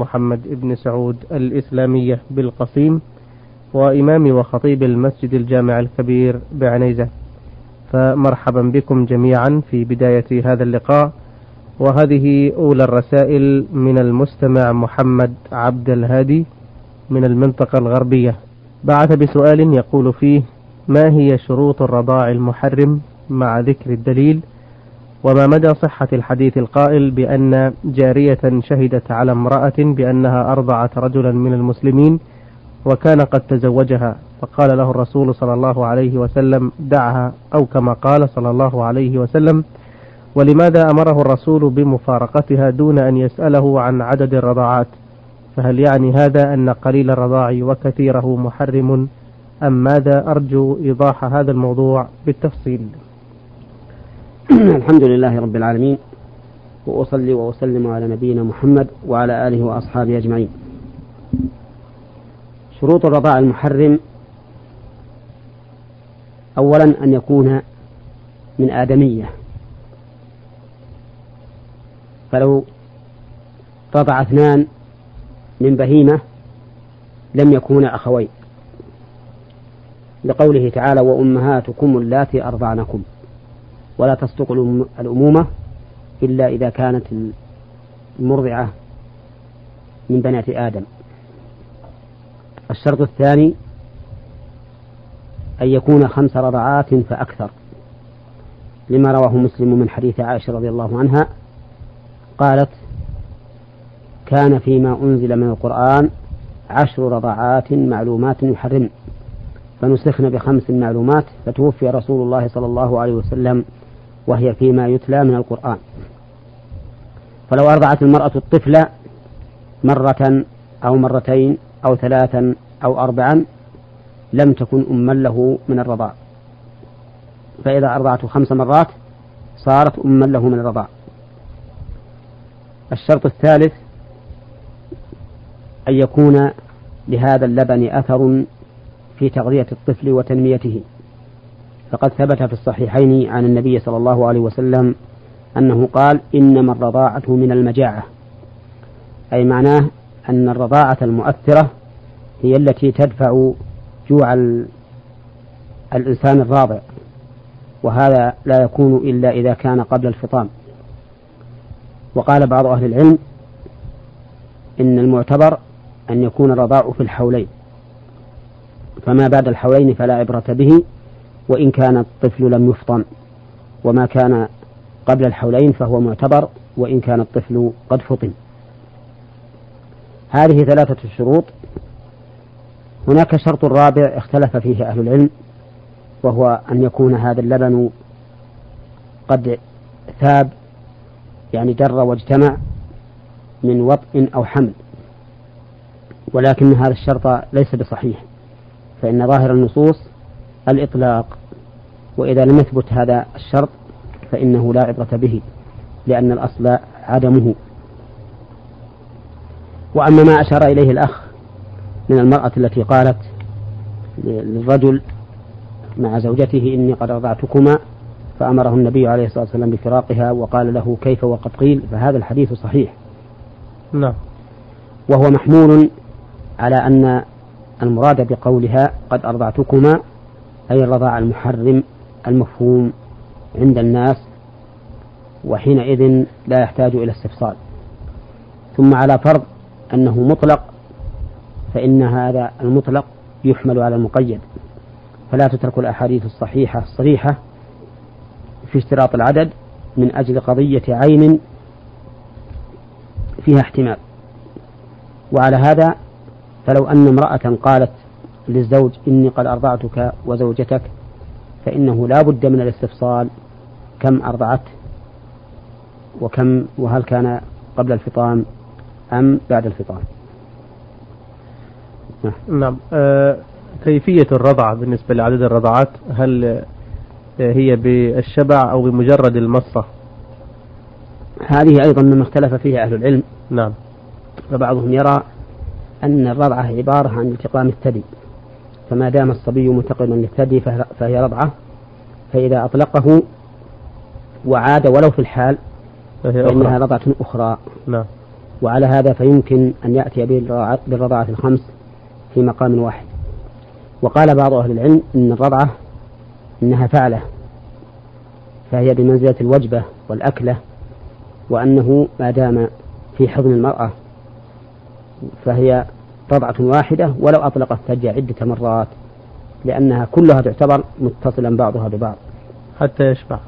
محمد بن سعود الإسلامية بالقصيم وإمام وخطيب المسجد الجامع الكبير بعنيزة. فمرحبا بكم جميعا في بداية هذا اللقاء وهذه أولى الرسائل من المستمع محمد عبد الهادي من المنطقة الغربية. بعث بسؤال يقول فيه ما هي شروط الرضاع المحرم مع ذكر الدليل؟ وما مدى صحة الحديث القائل بأن جارية شهدت على امرأة بأنها أرضعت رجلا من المسلمين وكان قد تزوجها فقال له الرسول صلى الله عليه وسلم دعها أو كما قال صلى الله عليه وسلم ولماذا أمره الرسول بمفارقتها دون أن يسأله عن عدد الرضاعات؟ فهل يعني هذا أن قليل الرضاع وكثيره محرم؟ أم ماذا أرجو إيضاح هذا الموضوع بالتفصيل؟ الحمد لله رب العالمين وأصلي وأسلم على نبينا محمد وعلى آله وأصحابه أجمعين. شروط الرضاع المحرم أولا أن يكون من آدمية. فلو رضع اثنان من بهيمة لم يكونا أخوين. لقوله تعالى وأمهاتكم اللاتي أرضعنكم. ولا تصدق الأمومة إلا إذا كانت المرضعة من بنات آدم. الشرط الثاني أن يكون خمس رضعات فأكثر. لما رواه مسلم من حديث عائشة رضي الله عنها قالت كان فيما أنزل من القرآن عشر رضعات معلومات يحرم. فنسخن بخمس معلومات فتوفي رسول الله صلى الله عليه وسلم وهي فيما يتلى من القرآن. فلو أرضعت المرأة الطفل مرة أو مرتين أو ثلاثا أو أربعا لم تكن أما له من الرضاع. فإذا أرضعته خمس مرات صارت أما له من الرضاع. الشرط الثالث أن يكون لهذا اللبن أثر في تغذية الطفل وتنميته. فقد ثبت في الصحيحين عن النبي صلى الله عليه وسلم أنه قال إنما الرضاعة من المجاعة. أي معناه أن الرضاعة المؤثرة هي التي تدفع جوع الإنسان الراضع وهذا لا يكون إلا إذا كان قبل الفطام. وقال بعض أهل العلم إن المعتبر أن يكون الرضاع في الحولين فما بعد الحولين فلا عبرة به وإن كان الطفل لم يفطن وما كان قبل الحولين فهو معتبر وإن كان الطفل قد فطن. هذه ثلاثة شروط. هناك شرط رابع اختلف فيه أهل العلم وهو أن يكون هذا اللبن قد ثاب يعني در واجتمع من وطء أو حمل. ولكن هذا الشرط ليس بصحيح فإن ظاهر النصوص الإطلاق. وإذا لم يثبت هذا الشرط فإنه لا عبرة به لأن الأصل عدمه. وأما ما أشار إليه الأخ من المرأة التي قالت للرجل مع زوجته إني قد رضعتكما فأمره النبي عليه الصلاة والسلام بفراقها وقال له كيف وقد قيل فهذا الحديث صحيح. نعم. وهو محمول على أن المراد بقولها قد أرضعتكما أي الرضاع المحرم. المفهوم عند الناس وحينئذ لا يحتاج إلى استفصال. ثم على فرض أنه مطلق فإن هذا المطلق يحمل على المقيد. فلا تترك الأحاديث الصحيحة الصريحة في اشتراط العدد من أجل قضية عين فيها احتمال. وعلى هذا فلو أن امرأة قالت للزوج إني قد أرضعتك وزوجتك فإنه لا بد من الاستفصال. كم أرضعت؟ وكم؟ وهل كان قبل الفطام أم بعد الفطام؟ نعم. آه كيفية الرضع بالنسبة لعدد الرضعات؟ هل هي بالشبع أو بمجرد المصة؟ هذه أيضا مما اختلف فيها أهل العلم. نعم. فبعضهم يرى أن الرضعة عبارة عن التقام الثدي فما دام الصبي متقما للثدي فهي رضعة فإذا أطلقه وعاد ولو في الحال فإنها رضعة أخرى. نعم. وعلى هذا فيمكن أن يأتي بالرضاعة الخمس في مقام واحد. وقال بعض أهل العلم إن الرضعة إنها فعلة فهي بمنزلة الوجبة والأكلة وأنه ما دام في حضن المرأة فهي رضعة واحدة ولو أطلقت الثدي عدة مرات لأنها كلها تعتبر متصلا بعضها ببعض. حتى يشبع.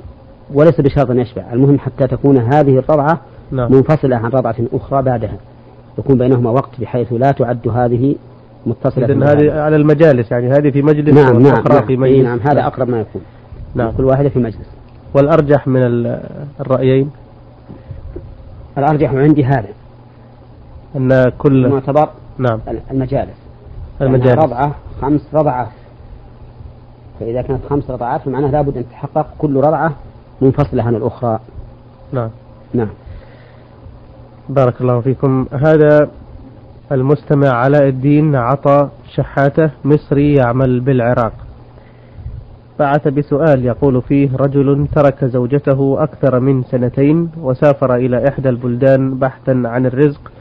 وليس بشرط أن يشبع المهم حتى تكون هذه الرضعة نعم. منفصلة عن رضعة أخرى بعدها. يكون بينهما وقت بحيث لا تعد هذه متصلة إذن هذه على المجالس يعني هذه في مجلس نعم نعم نعم. في مجلس. نعم هذا أقرب ما يكون. نعم. كل واحدة في مجلس. والأرجح من الرأيين؟ الأرجح عندي هذا. أن كل معتبر نعم. المجالس. المجالس. رضعة خمس رضعات. فإذا كانت خمس رضعات فمعناه لابد أن تتحقق كل رضعة منفصلة عن الأخرى. نعم. نعم. بارك الله فيكم. هذا المستمع علاء الدين عطى شحاتة مصري يعمل بالعراق. بعث بسؤال يقول فيه رجل ترك زوجته أكثر من سنتين وسافر إلى إحدى البلدان بحثا عن الرزق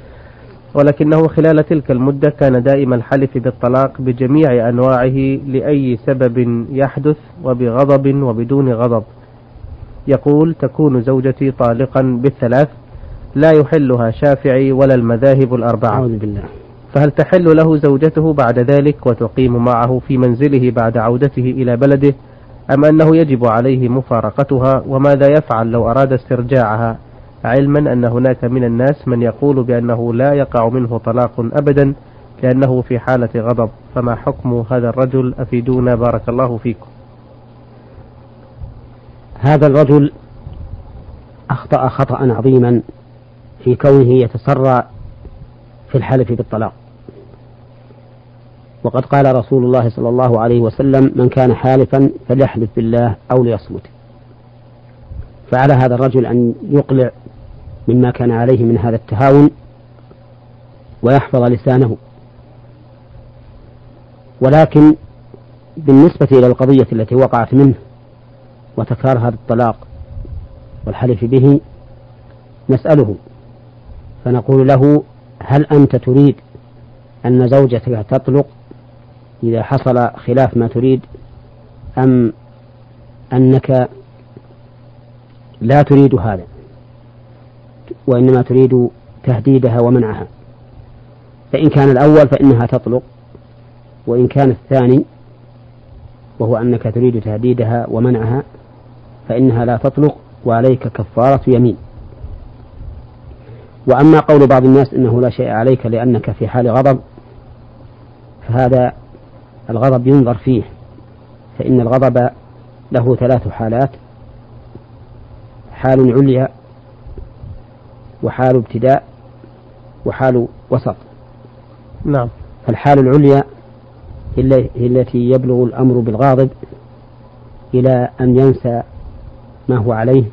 ولكنه خلال تلك المدة كان دائم الحلف بالطلاق بجميع أنواعه لأي سبب يحدث وبغضب وبدون غضب. يقول تكون زوجتي طالقا بالثلاث لا يحلها شافعي ولا المذاهب الأربعة. أعوذ بالله. فهل تحل له زوجته بعد ذلك وتقيم معه في منزله بعد عودته إلى بلده أم أنه يجب عليه مفارقتها وماذا يفعل لو أراد استرجاعها؟ علما أن هناك من الناس من يقول بأنه لا يقع منه طلاق أبدا لأنه في حالة غضب. فما حكم هذا الرجل؟ أفيدونا. بارك الله فيكم. هذا الرجل أخطأ خطأ عظيما في كونه يتسرع في الحلف بالطلاق. وقد قال رسول الله صلى الله عليه وسلم من كان حالفا فليحلف بالله أو ليصمت. فعلى هذا الرجل أن يقلع مما كان عليه من هذا التهاون ويحفظ لسانه. ولكن بالنسبة إلى القضية التي وقعت منه وتكرار هذا الطلاق والحلف به نسأله فنقول له هل أنت تريد أن زوجتك تطلق إذا حصل خلاف ما تريد أم أنك لا تريد هذا؟ وإنما تريد تهديدها ومنعها. فإن كان الأول فإنها تطلق وإن كان الثاني وهو أنك تريد تهديدها ومنعها فإنها لا تطلق وعليك كفارة يمين. وأما قول بعض الناس إنه لا شيء عليك لأنك في حال غضب فهذا الغضب ينظر فيه فإن الغضب له ثلاث حالات. حال عليا وحال ابتداء وحال وسط. نعم. فالحال العليا هي التي يبلغ الأمر بالغاضب إلى أن ينسى ما هو عليه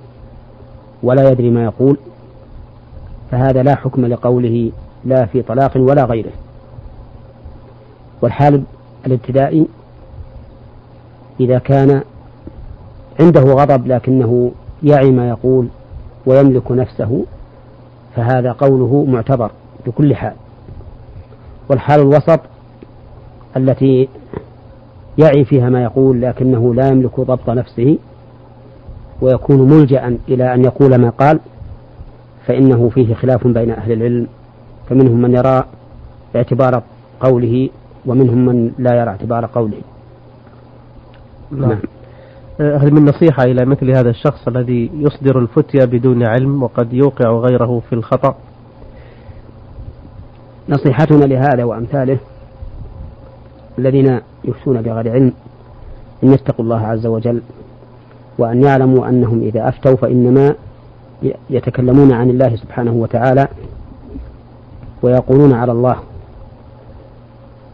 ولا يدري ما يقول فهذا لا حكم لقوله لا في طلاق ولا غيره. والحال الابتدائي إذا كان عنده غضب لكنه يعي ما يقول ويملك نفسه فهذا قوله معتبر بكل حال. والحال الوسط التي يعي فيها ما يقول لكنه لا يملك ضبط نفسه ويكون ملجأ إلى أن يقول ما قال فإنه فيه خلاف بين أهل العلم فمنهم من يرى اعتبار قوله ومنهم من لا يرى اعتبار قوله. نعم. هل من نصيحة إلى مثل هذا الشخص الذي يصدر الفتية بدون علم وقد يوقع غيره في الخطأ. نصيحتنا لهذا وأمثاله الذين يفتون بغير علم أن يتقوا الله عز وجل وأن يعلموا أنهم إذا أفتوا فإنما يتكلمون عن الله سبحانه وتعالى ويقولون على الله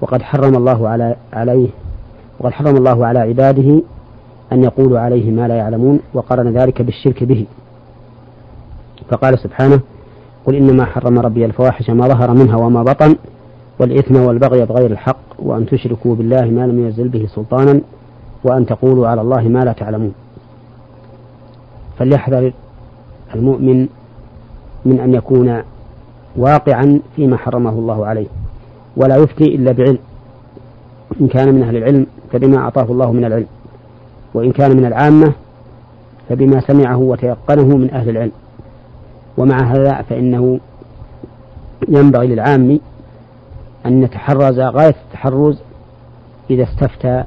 وقد حرم الله على عليه وقد حرم الله على عباده أن يقولوا عليه ما لا يعلمون وقارن ذلك بالشرك به. فقال سبحانه قل إنما حرم ربي الفواحش ما ظهر منها وما بطن والإثم والبغي بغير الحق وأن تشركوا بالله ما لم ينزل به سلطانا وأن تقولوا على الله ما لا تعلمون. فليحذر المؤمن من أن يكون واقعا فيما حرمه الله عليه ولا يفتي إلا بعلم. إن كان من أهل العلم فبما أعطاه الله من العلم. وإن كان من العامة فبما سمعه وتيقنه من أهل العلم. ومع هذا فإنه ينبغي للعام أن يتحرز غاية التحرز إذا استفتى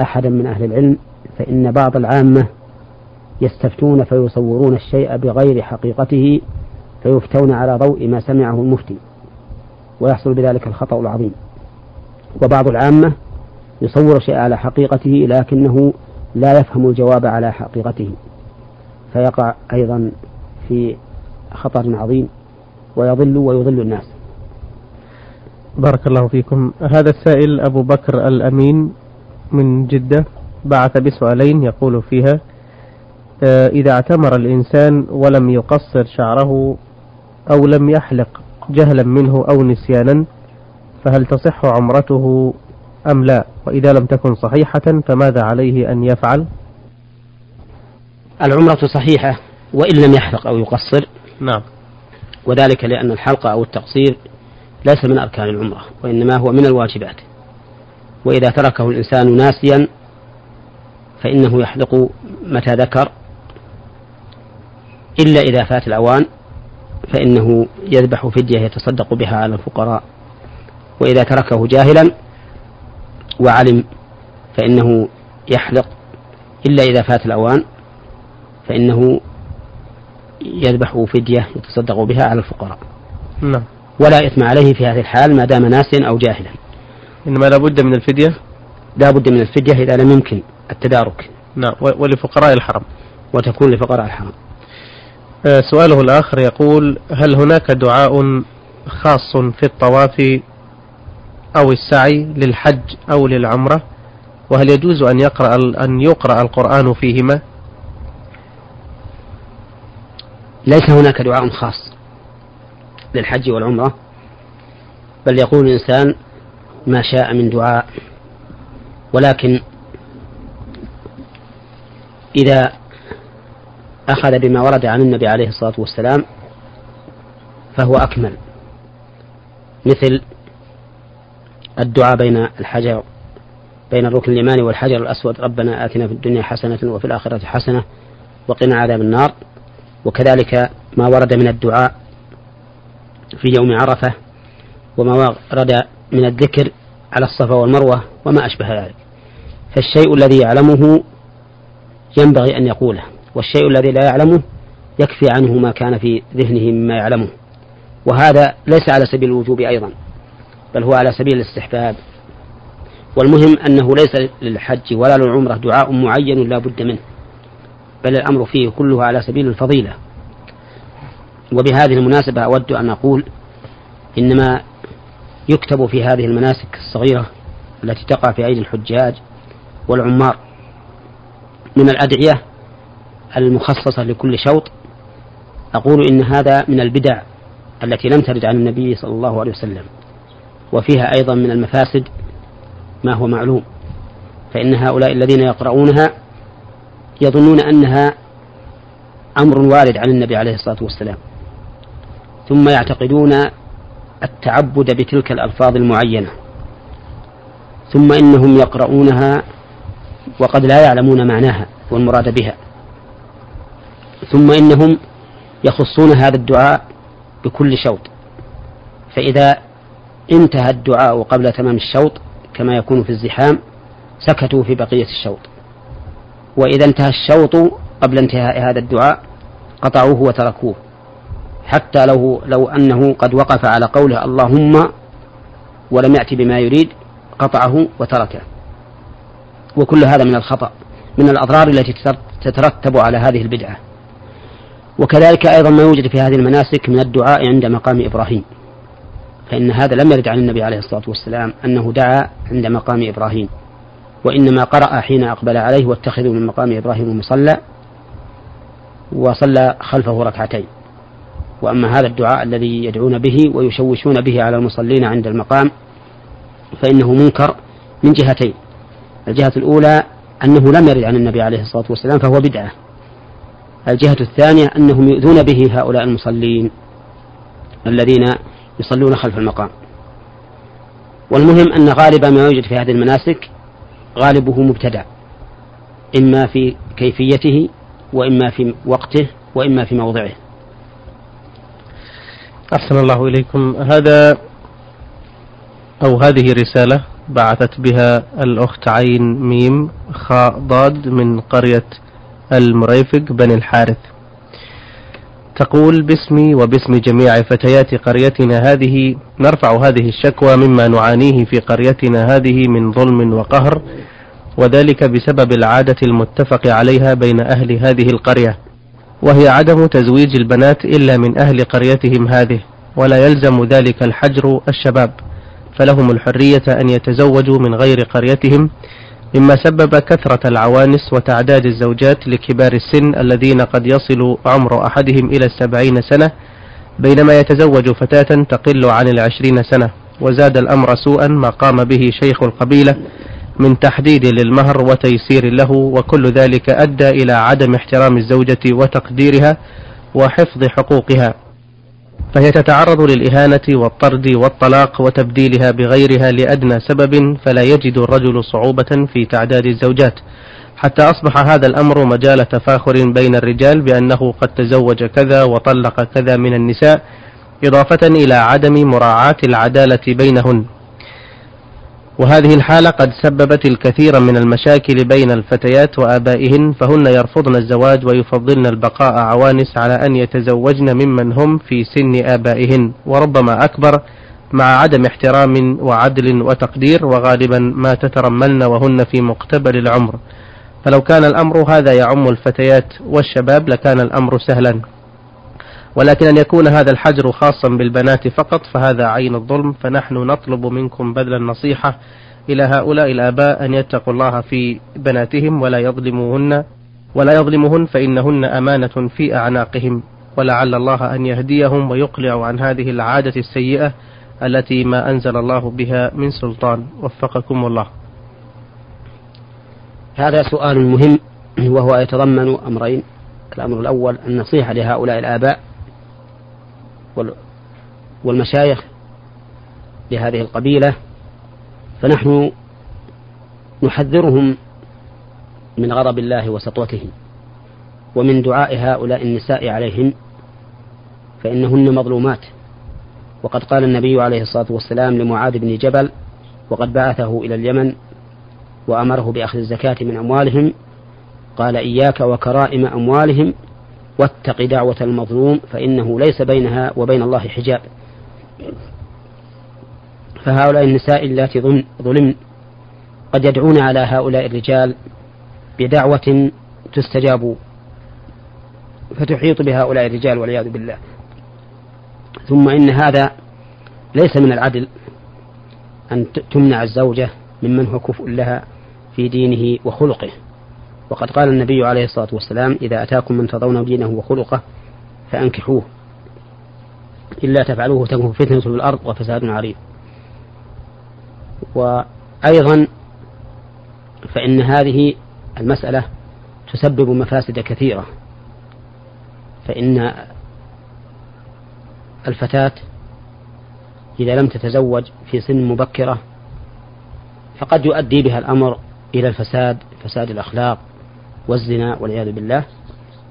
أحدا من أهل العلم فإن بعض العامة يستفتون فيصورون الشيء بغير حقيقته فيفتون على ضوء ما سمعه المفتي ويحصل بذلك الخطأ العظيم. وبعض العامة يصور شيء على حقيقته لكنه لا يفهم الجواب على حقيقته. فيقع أيضا في خطر عظيم ويضل ويضل الناس. بارك الله فيكم. هذا السائل أبو بكر الأمين من جدة بعث بسؤالين يقول فيها آه، إذا اعتمر الإنسان ولم يقصر شعره أو لم يحلق جهلا منه أو نسيانا فهل تصح عمرته أم لا؟ وإذا لم تكن صحيحة فماذا عليه أن يفعل؟ العمرة صحيحة وإن لم يحلق أو يقصر. نعم. وذلك لأن الحلق أو التقصير ليس من أركان العمرة وإنما هو من الواجبات. وإذا تركه الإنسان ناسيا فإنه يحلق متى ذكر. إلا إذا فات الأوان فإنه يذبح فدية يتصدق بها على الفقراء. وإذا تركه جاهلا وعلم فإنه يحلق إلا إذا فات الأوان فإنه يذبح فدية يتصدق بها على الفقراء. نعم. ولا إثم عليه في هذه الحال ما دام ناسيا أو جاهلا. إنما لا بد من الفدية؟ لا بد من الفدية إذا لم يمكن التدارك. نعم. ولفقراء الحرم. وتكون لفقراء الحرم. آه، سؤاله الآخر يقول هل هناك دعاء خاص في الطواف أو السعي للحج أو للعمرة وهل يجوز أن يقرأ أن يقرأ القرآن فيهما؟ ليس هناك دعاء خاص للحج والعمرة بل يقول الإنسان ما شاء من دعاء ولكن إذا أخذ بما ورد عن النبي عليه الصلاة والسلام فهو أكمل مثل الدعاء بين الحجر بين الركن اليماني والحجر الأسود ربنا آتنا في الدنيا حسنة وفي الآخرة حسنة وقنا عذاب النار. وكذلك ما ورد من الدعاء في يوم عرفة وما ورد من الذكر على الصفا والمروة وما أشبه ذلك. فالشيء الذي يعلمه ينبغي أن يقوله والشيء الذي لا يعلمه يكفي عنه ما كان في ذهنه مما يعلمه. وهذا ليس على سبيل الوجوب أيضا. بل هو على سبيل الاستحباب. والمهم أنه ليس للحج ولا للعمرة دعاء معين لا بد منه بل الأمر فيه كله على سبيل الفضيلة. وبهذه المناسبة أود أن أقول إنما يكتب في هذه المناسك الصغيرة التي تقع في أيدي الحجاج والعمار من الأدعية المخصصة لكل شوط أقول إن هذا من البدع التي لم ترد عن النبي صلى الله عليه وسلم. وفيها أيضا من المفاسد ما هو معلوم فإن هؤلاء الذين يقرؤونها يظنون أنها أمر وارد عن النبي عليه الصلاة والسلام ثم يعتقدون التعبد بتلك الألفاظ المعينة ثم إنهم يقرؤونها وقد لا يعلمون معناها والمراد بها ثم إنهم يخصون هذا الدعاء بكل شوط فإذا انتهى الدعاء قبل تمام الشوط كما يكون في الزحام سكتوا في بقية الشوط. وإذا انتهى الشوط قبل انتهاء هذا الدعاء قطعوه وتركوه حتى لو لو أنه قد وقف على قوله اللهم ولم يأتي بما يريد قطعه وتركه. وكل هذا من الخطأ من الأضرار التي تترتب على هذه البدعة. وكذلك أيضا ما يوجد في هذه المناسك من الدعاء عند مقام إبراهيم. فإن هذا لم يرد عن النبي عليه الصلاة والسلام أنه دعا عند مقام إبراهيم وإنما قرأ حين أقبل عليه واتخذوا من مقام إبراهيم مصلى وصلى خلفه ركعتين. وأما هذا الدعاء الذي يدعون به ويشوشون به على المصلين عند المقام فإنه منكر من جهتين. الجهة الأولى أنه لم يرد عن النبي عليه الصلاة والسلام فهو بدعة. الجهة الثانية أنهم يؤذون به هؤلاء المصلين الذين يصلون خلف المقام. والمهم أن غالب ما يوجد في هذه المناسك غالبه مبتدع إما في كيفيته وإما في وقته وإما في موضعه. أحسن الله إليكم. هذا أو هذه رسالة بعثت بها الأخت عين ميم خاء ضاد من قرية المريفق بني الحارث. تقول باسمي وباسم جميع فتيات قريتنا هذه نرفع هذه الشكوى مما نعانيه في قريتنا هذه من ظلم وقهر وذلك بسبب العادة المتفق عليها بين أهل هذه القرية وهي عدم تزويج البنات إلا من أهل قريتهم هذه ولا يلزم ذلك الحجر الشباب فلهم الحرية أن يتزوجوا من غير قريتهم مما سبب كثرة العوانس وتعداد الزوجات لكبار السن الذين قد يصل عمر أحدهم إلى السبعين سنة بينما يتزوج فتاة تقل عن العشرين سنة وزاد الأمر سوءا ما قام به شيخ القبيلة من تحديد للمهر وتيسير له وكل ذلك أدى إلى عدم احترام الزوجة وتقديرها وحفظ حقوقها. فهي تتعرض للإهانة والطرد والطلاق وتبديلها بغيرها لأدنى سبب فلا يجد الرجل صعوبة في تعداد الزوجات. حتى أصبح هذا الأمر مجال تفاخر بين الرجال بأنه قد تزوج كذا وطلق كذا من النساء إضافة إلى عدم مراعاة العدالة بينهن. وهذه الحالة قد سببت الكثير من المشاكل بين الفتيات وآبائهن فهن يرفضن الزواج ويفضلن البقاء عوانس على أن يتزوجن ممن هم في سن آبائهن. وربما أكبر مع عدم احترام وعدل وتقدير وغالبا ما تترملن وهن في مقتبل العمر. فلو كان الأمر هذا يعم الفتيات والشباب لكان الأمر سهلا. ولكن أن يكون هذا الحجر خاصا بالبنات فقط فهذا عين الظلم فنحن نطلب منكم بذل النصيحة إلى هؤلاء الآباء أن يتقوا الله في بناتهم ولا يظلموهن ولا يظلمهن فإنهن أمانة في أعناقهم ولعل الله أن يهديهم ويقلع عن هذه العادة السيئة التي ما أنزل الله بها من سلطان. وفقكم الله. هذا سؤال مهم وهو يتضمن أمرين. الأمر الأول النصيحة لهؤلاء الآباء والمشايخ لهذه القبيلة فنحن نحذرهم من غضب الله وسطوته ومن دعاء هؤلاء النساء عليهم فإنهن مظلومات. وقد قال النبي عليه الصلاة والسلام لمعاذ بن جبل وقد بعثه إلى اليمن وأمره بأخذ الزكاة من أموالهم قال إياك وكرائم أموالهم واتق دعوة المظلوم فإنه ليس بينها وبين الله حجاب. فهؤلاء النساء اللاتي ظلمن قد يدعون على هؤلاء الرجال بدعوة تستجاب فتحيط بهؤلاء الرجال والعياذ بالله. ثم إن هذا ليس من العدل أن تمنع الزوجة ممن هو كفء لها في دينه وخلقه. وقد قال النبي عليه الصلاة والسلام إذا أتاكم من ترضون دينه وخلقه فأنكحوه. إلا تفعلوه تكون فتنة في الأرض وفساد عريض. وأيضا فإن هذه المسألة تسبب مفاسد كثيرة. فإن الفتاة إذا لم تتزوج في سن مبكرة فقد يؤدي بها الأمر إلى الفساد فساد الأخلاق والزنا والعياذ بالله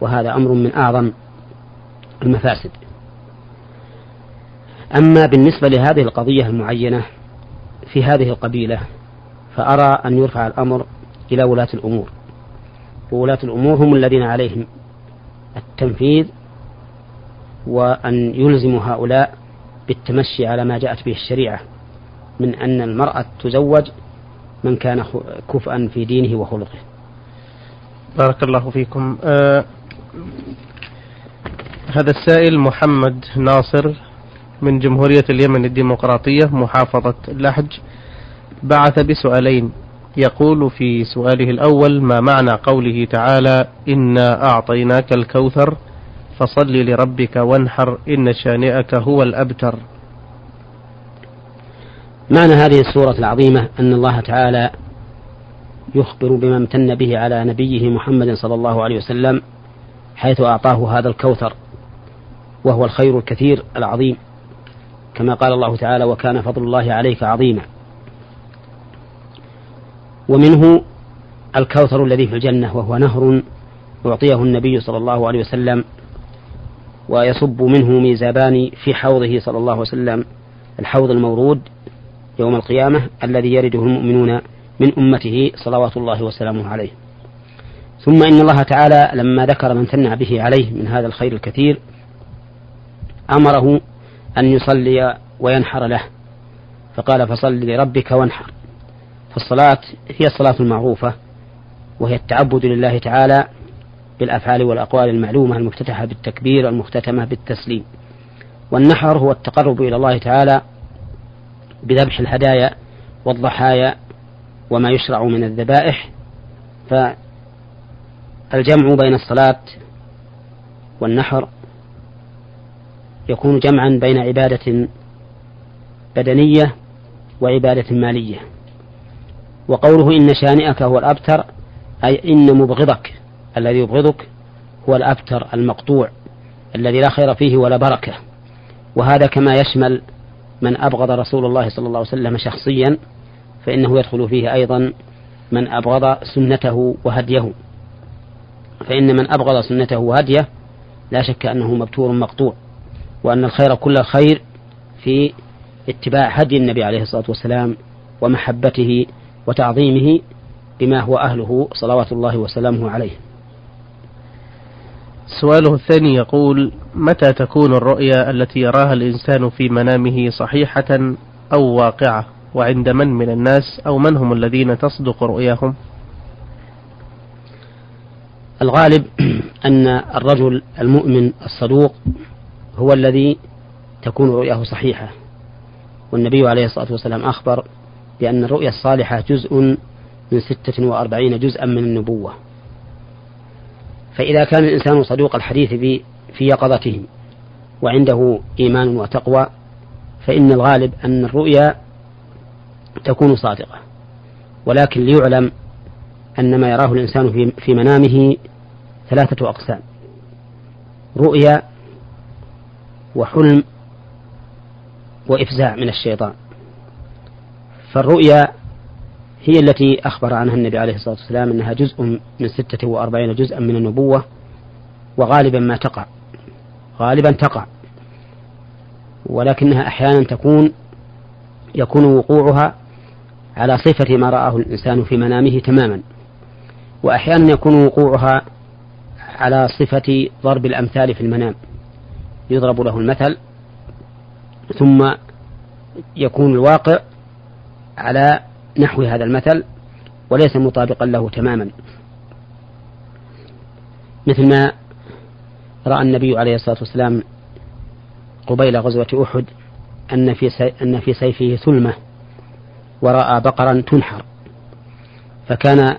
وهذا أمر من أعظم المفاسد. أما بالنسبة لهذه القضية المعينة في هذه القبيلة فأرى أن يرفع الأمر إلى ولاة الأمور. وولاة الأمور هم الذين عليهم التنفيذ وأن يلزموا هؤلاء بالتمشي على ما جاءت به الشريعة من أن المرأة تزوج من كان كفءا في دينه وخلقه. بارك الله فيكم. آه هذا السائل محمد ناصر من جمهورية اليمن الديمقراطية محافظة لحج بعث بسؤالين. يقول في سؤاله الأول ما معنى قوله تعالى إنا أعطيناك الكوثر فصل لربك وانحر إن شانئك هو الأبتر معنى هذه السورة العظيمة أن الله تعالى يخبر بما امتن به على نبيه محمد صلى الله عليه وسلم حيث أعطاه هذا الكوثر وهو الخير الكثير العظيم. كما قال الله تعالى وكان فضل الله عليك عظيما. ومنه الكوثر الذي في الجنة وهو نهر أعطيه النبي صلى الله عليه وسلم ويصب منه ميزابان في حوضه صلى الله عليه وسلم الحوض المورود يوم القيامة الذي يرده المؤمنون من أمته صلوات الله وسلامه عليه. ثم إن الله تعالى لما ذكر من ثنى به عليه من هذا الخير الكثير أمره أن يصلي وينحر له. فقال فصل لربك وانحر. فالصلاة هي الصلاة المعروفة وهي التعبد لله تعالى بالأفعال والأقوال المعلومة المفتتحة بالتكبير المختتمة بالتسليم. والنحر هو التقرب إلى الله تعالى بذبح الهدايا والضحايا وما يشرع من الذبائح فالجمع بين الصلاة والنحر يكون جمعا بين عبادة بدنية وعبادة مالية. وقوله إن شانئك هو الأبتر أي إن مبغضك الذي يبغضك هو الأبتر المقطوع الذي لا خير فيه ولا بركة. وهذا كما يشمل من أبغض رسول الله صلى الله عليه وسلم شخصيا فإنه يدخل فيه أيضا من أبغض سنته وهديه. فإن من أبغض سنته وهديه لا شك أنه مبتور مقطوع وأن الخير كل الخير في اتباع هدي النبي عليه الصلاة والسلام ومحبته وتعظيمه بما هو أهله صلوات الله وسلامه عليه. سؤاله الثاني يقول متى تكون الرؤيا التي يراها الإنسان في منامه صحيحة أو واقعة؟ وعند من من الناس أو من هم الذين تصدق رؤياهم؟ الغالب أن الرجل المؤمن الصدوق هو الذي تكون رؤياه صحيحة. والنبي عليه الصلاة والسلام أخبر بأن الرؤيا الصالحة جزء من ستة وأربعين جزءا من النبوة. فإذا كان الإنسان صدوق الحديث في يقظته وعنده إيمان وتقوى فإن الغالب أن الرؤيا تكون صادقة. ولكن ليعلم أن ما يراه الإنسان في منامه ثلاثة أقسام رؤيا وحلم وإفزاع من الشيطان. فالرؤيا هي التي أخبر عنها النبي عليه الصلاة والسلام أنها جزء من ستة وأربعين جزءا من النبوة وغالبا ما تقع غالبا تقع ولكنها أحيانا تكون يكون وقوعها على صفة ما رآه الإنسان في منامه تماما وأحيانا يكون وقوعها على صفة ضرب الأمثال في المنام يضرب له المثل ثم يكون الواقع على نحو هذا المثل وليس مطابقا له تماما. مثل ما رأى النبي عليه الصلاة والسلام قبيل غزوة أحد أن في أن في سيفه ثلمة ورأى بقرا تنحر. فكان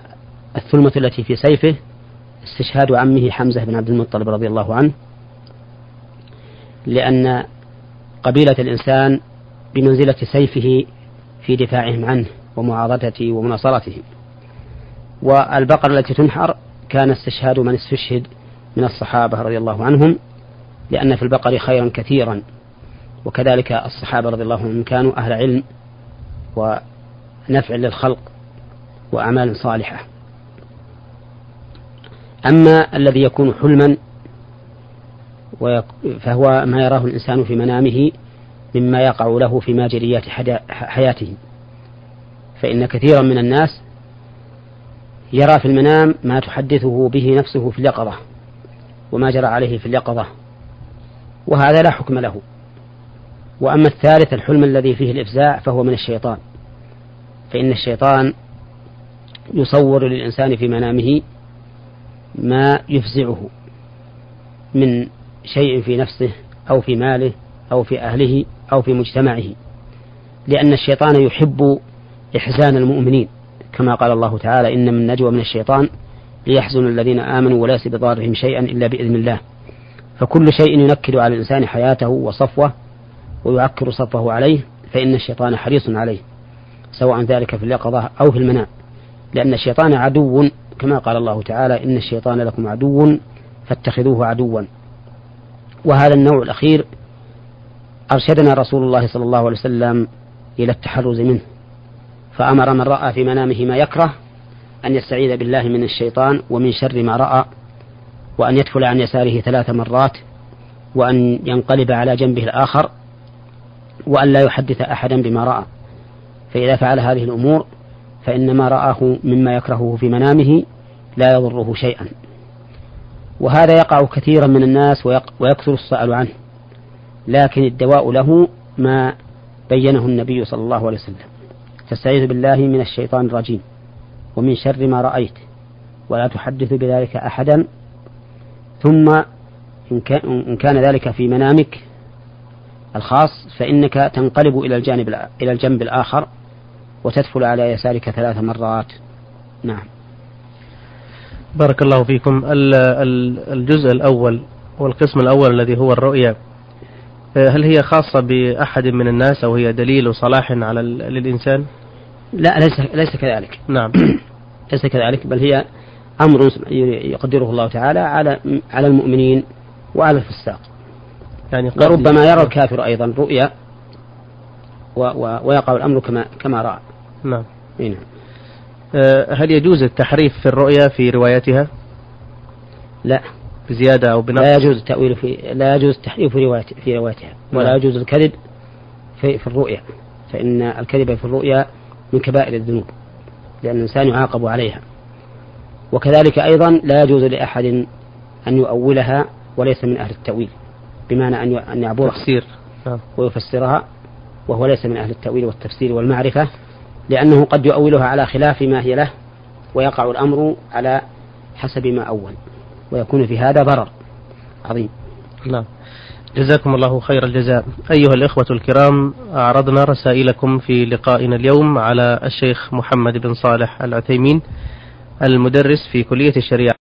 الثلمة التي في سيفه استشهاد عمه حمزة بن عبد المطلب رضي الله عنه لأن قبيلة الإنسان بمنزلة سيفه في دفاعهم عنه ومعارضته ومناصرته والبقرة التي تنحر كان استشهاد من استشهد من الصحابة رضي الله عنهم لأن في البقر خيرا كثيرا. وكذلك الصحابة رضي الله عنهم كانوا أهل علم ونفع للخلق وأعمال صالحة. أما الذي يكون حلما فهو ما يراه الإنسان في منامه مما يقع له في ماجريات حياته. فإن كثيرا من الناس يرى في المنام ما تحدثه به نفسه في اليقظة وما جرى عليه في اليقظة وهذا لا حكم له. وأما الثالث الحلم الذي فيه الإفزاع فهو من الشيطان. فإن الشيطان يصور للإنسان في منامه ما يفزعه من شيء في نفسه أو في ماله أو في أهله أو في مجتمعه لأن الشيطان يحب إحزان المؤمنين. كما قال الله تعالى إن من نجوى من الشيطان ليحزن الذين آمنوا وليس بضارهم شيئا إلا بإذن الله. فكل شيء ينكد على الإنسان حياته وصفوه ويعكر صفه عليه فإن الشيطان حريص عليه سواء ذلك في اليقظة أو في المنام لأن الشيطان عدو كما قال الله تعالى إن الشيطان لكم عدو فاتخذوه عدوا. وهذا النوع الأخير أرشدنا رسول الله صلى الله عليه وسلم إلى التحرز منه. فأمر من رأى في منامه ما يكره أن يستعيذ بالله من الشيطان ومن شر ما رأى وأن يدخل عن يساره ثلاث مرات وأن ينقلب على جنبه الآخر وأن لا يحدث أحدا بما رأى. فإذا فعل هذه الأمور فإن ما رآه مما يكرهه في منامه لا يضره شيئا. وهذا يقع كثيرا من الناس ويكثر السؤال عنه. لكن الدواء له ما بينه النبي صلى الله عليه وسلم. فاستعيذ بالله من الشيطان الرجيم. ومن شر ما رأيت. ولا تحدث بذلك أحدا. ثم إن كان ذلك في منامك الخاص فإنك تنقلب إلى الجانب إلى الجنب الآخر وتدخل على يسارك ثلاث مرات نعم بارك الله فيكم الجزء الأول والقسم الأول الذي هو الرؤيا هل هي خاصة بأحد من الناس أو هي دليل صلاح على للإنسان؟ لا ليس ليس كذلك. نعم. ليس كذلك بل هي أمر يقدره الله تعالى على على المؤمنين وعلى الفساق. يعني وربما يرى الكافر أيضا رؤيا ويقع الأمر كما كما رأى. نعم. نعم. هل يجوز التحريف في الرؤيا في روايتها؟ لا بزيادة أو بنقص لا يجوز التأويل في لا يجوز التحريف في رواية في روايتها ولا نعم. يجوز الكذب في, في الرؤيا فإن الكذب في الرؤيا من كبائر الذنوب لأن الإنسان يعاقب عليها وكذلك أيضا لا يجوز لأحد أن يؤولها وليس من أهل التأويل بمعنى أن أن يعبرها تفسير. نعم. ويفسرها. وهو ليس من أهل التأويل والتفسير والمعرفة لأنه قد يؤولها على خلاف ما هي له ويقع الأمر على حسب ما أول ويكون في هذا ضرر عظيم. نعم. جزاكم الله خير الجزاء. أيها الإخوة الكرام أعرضنا رسائلكم في لقائنا اليوم على الشيخ محمد بن صالح العثيمين المدرس في كلية الشريعة.